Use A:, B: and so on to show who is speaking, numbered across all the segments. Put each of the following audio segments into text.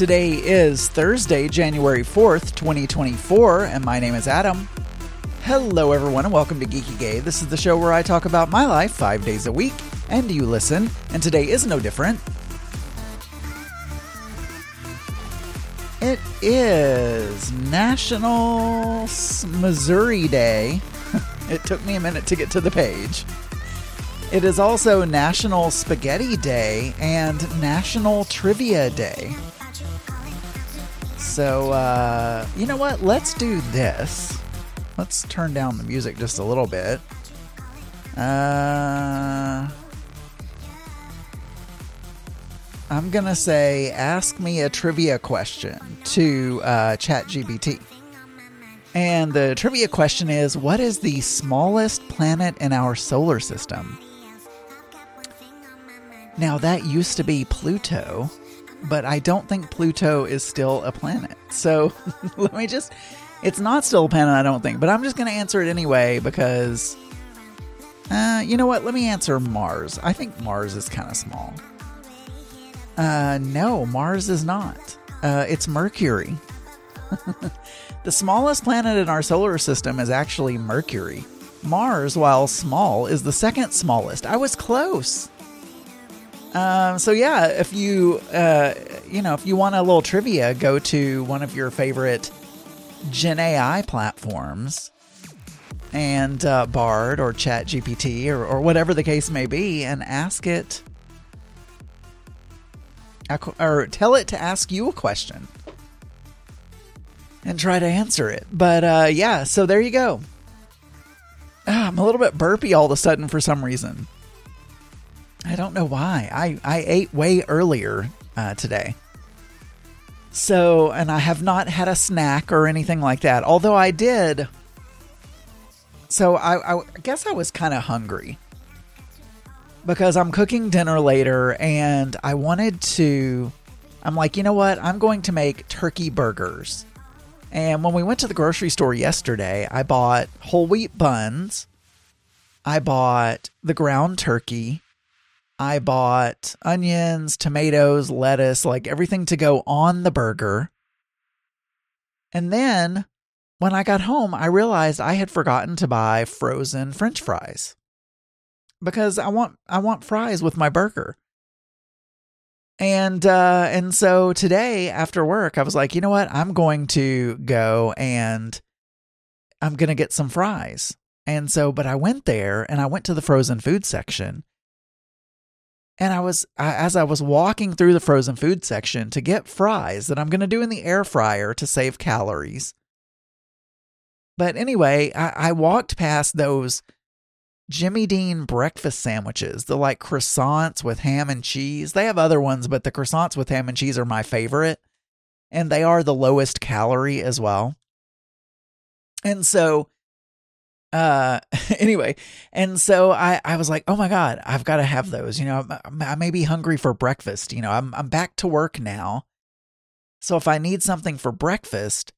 A: Today is Thursday, January 4th, 2024, and my name is Adam. Hello, everyone, and welcome to Geeky Gay. This is the show where I talk about my life five days a week, and you listen, and today is no different. It is National Missouri Day. it took me a minute to get to the page. It is also National Spaghetti Day and National Trivia Day. So, uh, you know what? Let's do this. Let's turn down the music just a little bit. Uh, I'm going to say, ask me a trivia question to uh, ChatGPT. And the trivia question is What is the smallest planet in our solar system? Now, that used to be Pluto but I don't think Pluto is still a planet. So let me just. It's not still a planet, I don't think, but I'm just going to answer it anyway because. Uh, you know what? Let me answer Mars. I think Mars is kind of small. Uh, no, Mars is not. Uh, it's Mercury. the smallest planet in our solar system is actually Mercury. Mars, while small, is the second smallest. I was close. Um, so yeah, if you uh, you know if you want a little trivia, go to one of your favorite Gen AI platforms and uh, Bard or Chat GPT or, or whatever the case may be, and ask it or tell it to ask you a question and try to answer it. But uh, yeah, so there you go. Ah, I'm a little bit burpy all of a sudden for some reason. I don't know why. I, I ate way earlier uh, today. So, and I have not had a snack or anything like that. Although I did. So I, I guess I was kind of hungry because I'm cooking dinner later and I wanted to. I'm like, you know what? I'm going to make turkey burgers. And when we went to the grocery store yesterday, I bought whole wheat buns. I bought the ground turkey I bought onions, tomatoes, lettuce, like everything to go on the burger. And then when I got home, I realized I had forgotten to buy frozen french fries. Because I want I want fries with my burger. And uh and so today after work, I was like, "You know what? I'm going to go and I'm going to get some fries." And so but I went there and I went to the frozen food section and I was, as I was walking through the frozen food section to get fries that I'm going to do in the air fryer to save calories. But anyway, I, I walked past those Jimmy Dean breakfast sandwiches, the like croissants with ham and cheese. They have other ones, but the croissants with ham and cheese are my favorite. And they are the lowest calorie as well. And so uh anyway and so i i was like oh my god i've got to have those you know i may be hungry for breakfast you know i'm i'm back to work now. So if i need something for breakfast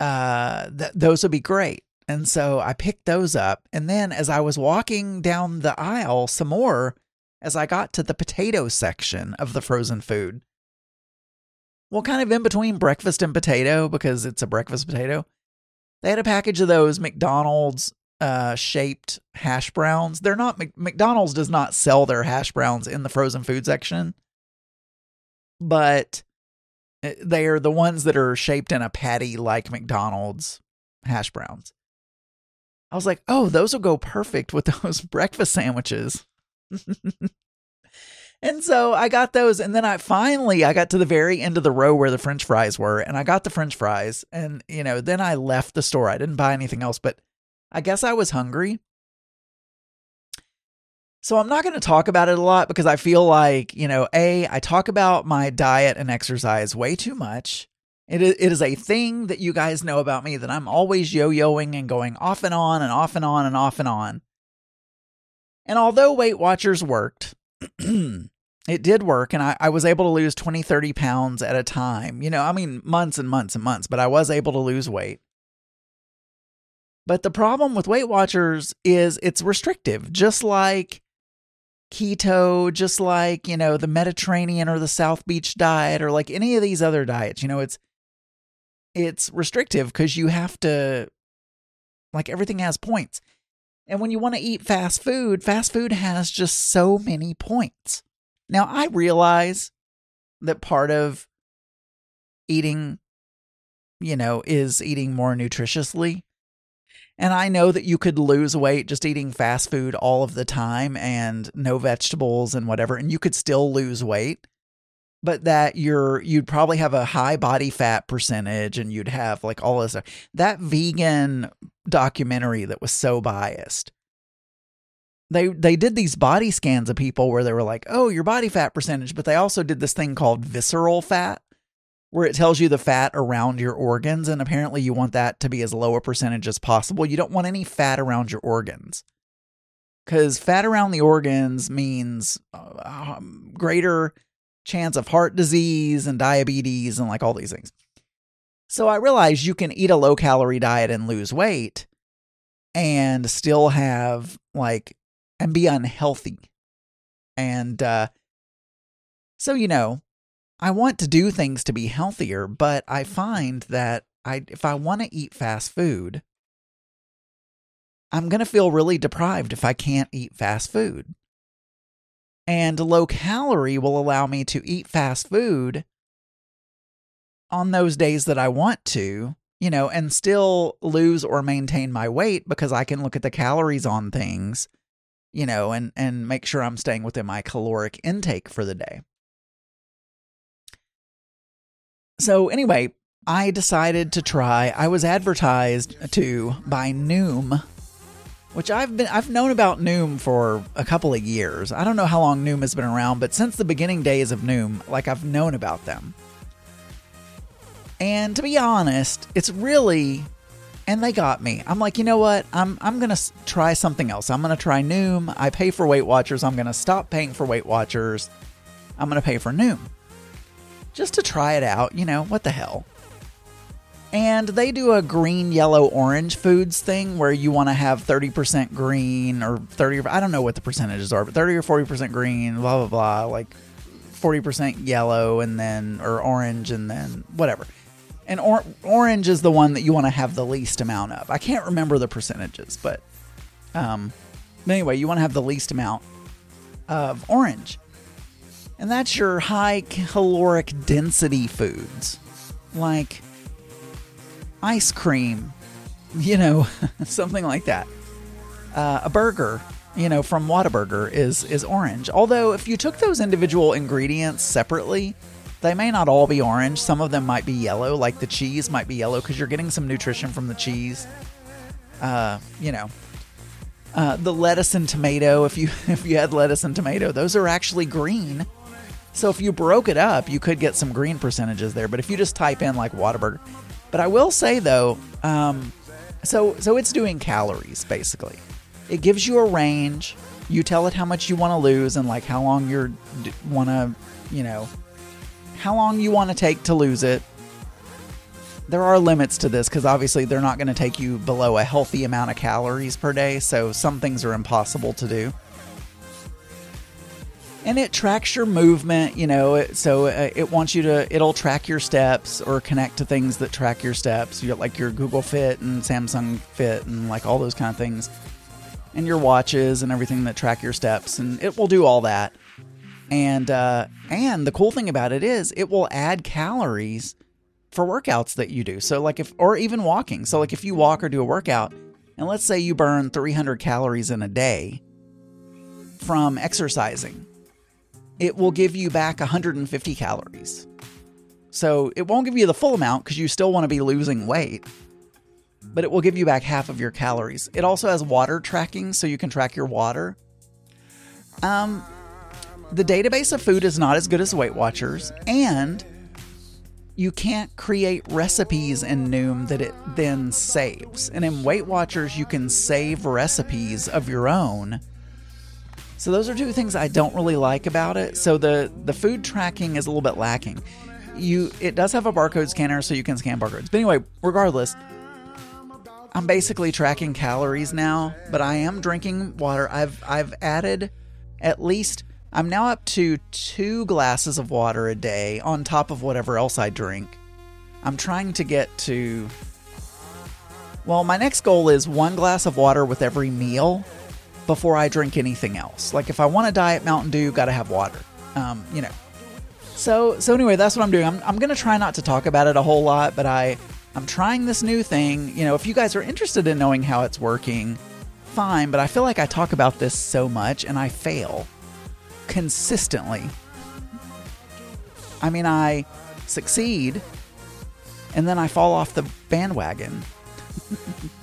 A: uh th- those would be great. And so i picked those up and then as i was walking down the aisle some more as i got to the potato section of the frozen food well kind of in between breakfast and potato because it's a breakfast potato they had a package of those McDonald's uh, shaped hash browns. They're not McDonald's does not sell their hash browns in the frozen food section, but eh, they are the ones that are shaped in a patty like McDonald's hash browns. I was like, oh, those will go perfect with those breakfast sandwiches. And so I got those, and then I finally I got to the very end of the row where the French fries were, and I got the French fries, and you know, then I left the store. I didn't buy anything else, but I guess I was hungry. So I'm not going to talk about it a lot because I feel like, you know, A, I talk about my diet and exercise way too much. It is, it is a thing that you guys know about me that I'm always yo yoing and going off and on and off and on and off and on. And although Weight Watchers worked, it did work and I, I was able to lose 20 30 pounds at a time you know i mean months and months and months but i was able to lose weight but the problem with weight watchers is it's restrictive just like keto, just like, you know, the Mediterranean or the South Beach diet or like any of these other diets. You know, it's it's restrictive because you have to like everything has points. And when you want to eat fast food, fast food has just so many points. Now, I realize that part of eating, you know, is eating more nutritiously. And I know that you could lose weight just eating fast food all of the time and no vegetables and whatever, and you could still lose weight. But that you're you'd probably have a high body fat percentage and you'd have like all this that vegan documentary that was so biased. They they did these body scans of people where they were like, "Oh, your body fat percentage," but they also did this thing called visceral fat where it tells you the fat around your organs. And apparently, you want that to be as low a percentage as possible. You don't want any fat around your organs because fat around the organs means uh, um, greater chance of heart disease and diabetes and like all these things. So I realized you can eat a low calorie diet and lose weight and still have like and be unhealthy. And uh so you know, I want to do things to be healthier, but I find that I if I want to eat fast food, I'm going to feel really deprived if I can't eat fast food. And low calorie will allow me to eat fast food on those days that I want to, you know, and still lose or maintain my weight because I can look at the calories on things, you know, and and make sure I'm staying within my caloric intake for the day. So, anyway, I decided to try. I was advertised to by Noom, which I've been I've known about Noom for a couple of years. I don't know how long Noom has been around, but since the beginning days of Noom, like I've known about them. And to be honest, it's really and they got me. I'm like, you know what? I'm I'm gonna try something else. I'm gonna try Noom. I pay for Weight Watchers. I'm gonna stop paying for Weight Watchers. I'm gonna pay for Noom just to try it out. You know, what the hell? And they do a green, yellow, orange foods thing where you want to have 30% green or 30, I don't know what the percentages are, but 30 or 40% green, blah, blah, blah, like 40% yellow and then, or orange and then whatever. And or, orange is the one that you want to have the least amount of. I can't remember the percentages, but, um, but anyway, you want to have the least amount of orange. And that's your high caloric density foods like ice cream, you know, something like that. Uh, a burger, you know, from Whataburger is is orange. Although if you took those individual ingredients separately, they may not all be orange. Some of them might be yellow, like the cheese might be yellow because you're getting some nutrition from the cheese. Uh, you know, uh, the lettuce and tomato. If you if you had lettuce and tomato, those are actually green so if you broke it up, you could get some green percentages there. But if you just type in like Whataburger, but I will say though, um, so so it's doing calories basically. It gives you a range. You tell it how much you want to lose and like how long you're want to, you know, how long you want to take to lose it. There are limits to this because obviously they're not going to take you below a healthy amount of calories per day. So some things are impossible to do and it tracks your movement you know so uh, it wants you to it'll track your steps or connect to things that track your steps. You like your google fit and samsung fit and like all those kind of things. And your watches and everything that track your steps and it will do all that. And uh, and the cool thing about it is it will add calories for workouts that you do. So like if or even walking. So like if you walk or do a workout and let's say you burn 300 calories in a day from exercising it will give you back 150 calories. So it won't give you the full amount because you still want to be losing weight, but it will give you back half of your calories. It also has water tracking, so you can track your water. Um, the database of food is not as good as Weight Watchers, and you can't create recipes in Noom that it then saves. And in Weight Watchers, you can save recipes of your own so those are two things I don't really like about it. So the the food tracking is a little bit lacking. You it does have a barcode scanner so you can scan barcodes. But anyway, regardless, I'm basically tracking calories now, but I am drinking water. I've I've added at least I'm now up to two glasses of water a day on top of whatever else I drink. I'm trying to get to. Well, my next goal is one glass of water with every meal before I drink anything else. Like if I want to diet Mountain Dew, got to have water. Um, you know. So so anyway, that's what I'm doing. I'm I'm gonna try not to talk about it a whole lot, but I I'm trying this new thing. You know, if you guys are interested in knowing how it's working, fine. But I feel like I talk about this so much and I fail consistently. I mean, I succeed and then I fall off the bandwagon.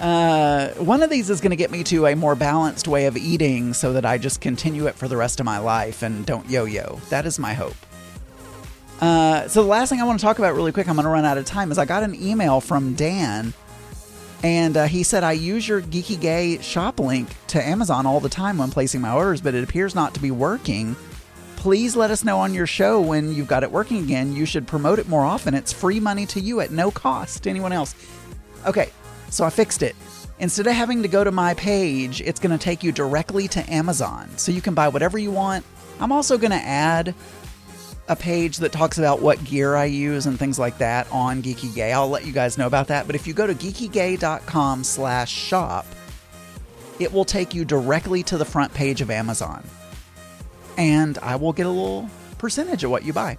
A: uh, one of these is going to get me to a more balanced way of eating so that I just continue it for the rest of my life and don't yo yo. That is my hope. Uh, so, the last thing I want to talk about really quick, I'm going to run out of time, is I got an email from Dan. And uh, he said, I use your Geeky Gay shop link to Amazon all the time when placing my orders, but it appears not to be working please let us know on your show when you've got it working again. You should promote it more often. It's free money to you at no cost to anyone else. Okay, so I fixed it. Instead of having to go to my page, it's going to take you directly to Amazon. So you can buy whatever you want. I'm also going to add a page that talks about what gear I use and things like that on Geeky Gay. I'll let you guys know about that. But if you go to geekygay.com slash shop, it will take you directly to the front page of Amazon and I will get a little percentage of what you buy.